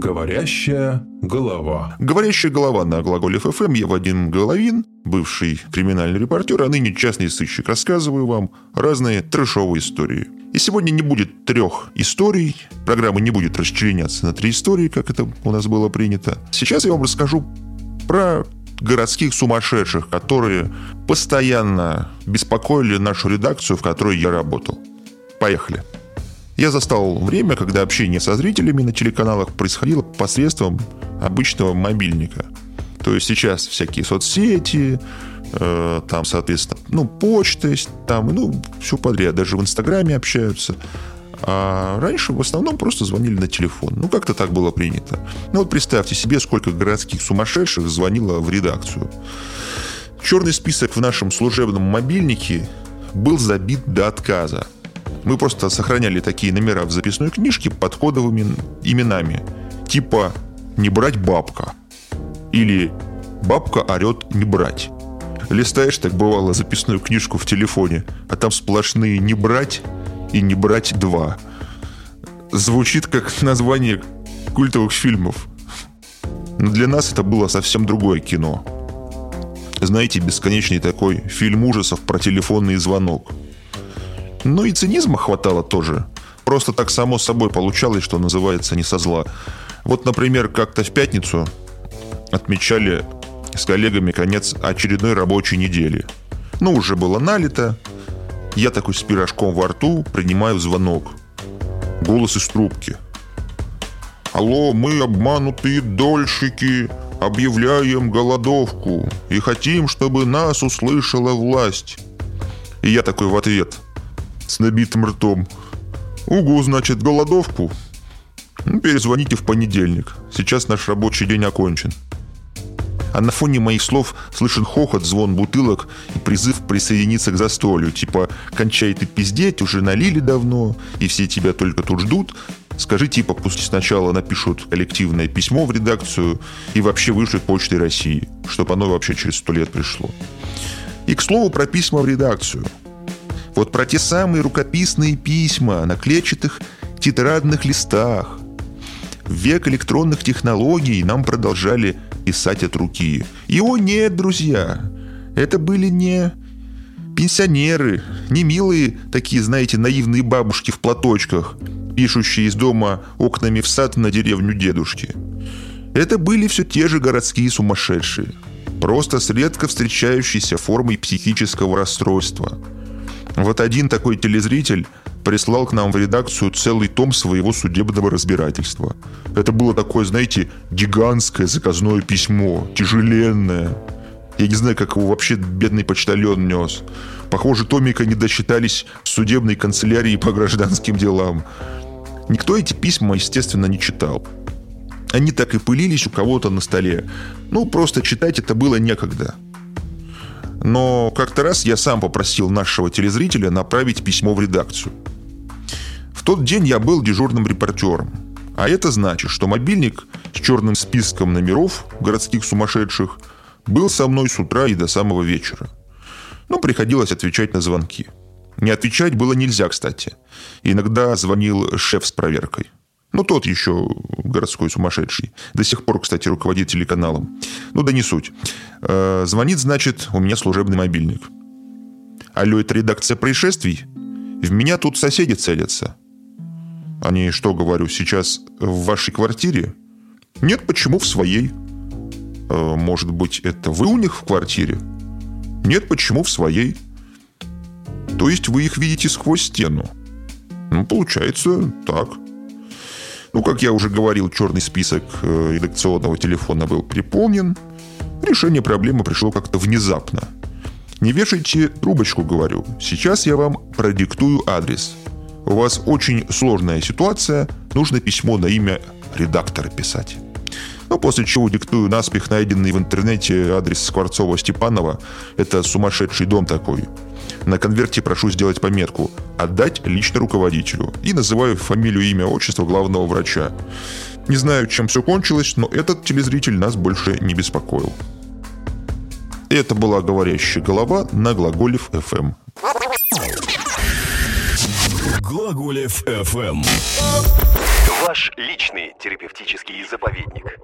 Говорящая голова. Говорящая голова на глаголе ФМ. Я Вадим Головин, бывший криминальный репортер, а ныне частный сыщик. Рассказываю вам разные трэшовые истории. И сегодня не будет трех историй. Программа не будет расчленяться на три истории, как это у нас было принято. Сейчас я вам расскажу про городских сумасшедших, которые постоянно беспокоили нашу редакцию, в которой я работал. Поехали. Я застал время, когда общение со зрителями на телеканалах происходило посредством обычного мобильника. То есть сейчас всякие соцсети, э, там, соответственно, ну, почта, там, ну, все подряд, даже в Инстаграме общаются. А раньше в основном просто звонили на телефон. Ну, как-то так было принято. Ну, вот представьте себе, сколько городских сумасшедших звонило в редакцию. Черный список в нашем служебном мобильнике был забит до отказа. Мы просто сохраняли такие номера в записной книжке под кодовыми именами. Типа «Не брать бабка» или «Бабка орет не брать». Листаешь, так бывало, записную книжку в телефоне, а там сплошные «Не брать» и «Не брать два». Звучит как название культовых фильмов. Но для нас это было совсем другое кино. Знаете, бесконечный такой фильм ужасов про телефонный звонок – ну и цинизма хватало тоже. Просто так само собой получалось, что называется, не со зла. Вот, например, как-то в пятницу отмечали с коллегами конец очередной рабочей недели. Ну, уже было налито. Я такой с пирожком во рту принимаю звонок. Голос из трубки. «Алло, мы обманутые дольщики, объявляем голодовку и хотим, чтобы нас услышала власть». И я такой в ответ – с набитым ртом. Угу, значит, голодовку? Ну, перезвоните в понедельник. Сейчас наш рабочий день окончен. А на фоне моих слов слышен хохот, звон бутылок и призыв присоединиться к застолью. Типа, кончай ты пиздеть, уже налили давно, и все тебя только тут ждут. Скажи, типа, пусть сначала напишут коллективное письмо в редакцию и вообще вышлют почтой России, чтобы оно вообще через сто лет пришло. И, к слову, про письма в редакцию – вот про те самые рукописные письма на клетчатых тетрадных листах. В век электронных технологий нам продолжали писать от руки. Его нет, друзья. Это были не пенсионеры, не милые такие, знаете, наивные бабушки в платочках, пишущие из дома окнами в сад на деревню дедушки. Это были все те же городские сумасшедшие, просто с редко встречающейся формой психического расстройства – вот один такой телезритель прислал к нам в редакцию целый том своего судебного разбирательства. Это было такое, знаете, гигантское заказное письмо, тяжеленное. Я не знаю, как его вообще бедный почтальон нес. Похоже, Томика не досчитались в судебной канцелярии по гражданским делам. Никто эти письма, естественно, не читал. Они так и пылились у кого-то на столе. Ну, просто читать это было некогда. Но как-то раз я сам попросил нашего телезрителя направить письмо в редакцию. В тот день я был дежурным репортером. А это значит, что мобильник с черным списком номеров городских сумасшедших был со мной с утра и до самого вечера. Но приходилось отвечать на звонки. Не отвечать было нельзя, кстати. Иногда звонил шеф с проверкой. Ну, тот еще городской сумасшедший. До сих пор, кстати, руководит телеканалом. Ну, да не суть. Э, звонит, значит, у меня служебный мобильник. Алло, это редакция происшествий? В меня тут соседи целятся. Они что, говорю, сейчас в вашей квартире? Нет, почему в своей? Э, может быть, это вы у них в квартире? Нет, почему в своей? То есть вы их видите сквозь стену? Ну, получается так. Ну, как я уже говорил, черный список э, редакционного телефона был переполнен. Решение проблемы пришло как-то внезапно. Не вешайте трубочку, говорю. Сейчас я вам продиктую адрес. У вас очень сложная ситуация, нужно письмо на имя редактора писать. Ну, после чего диктую наспех найденный в интернете адрес Скворцова-Степанова. Это сумасшедший дом такой. На конверте прошу сделать пометку «Отдать лично руководителю» и называю фамилию, имя, отчество главного врача. Не знаю, чем все кончилось, но этот телезритель нас больше не беспокоил. Это была говорящая голова на Глаголев FM. Глаголев FM. Ваш личный терапевтический заповедник.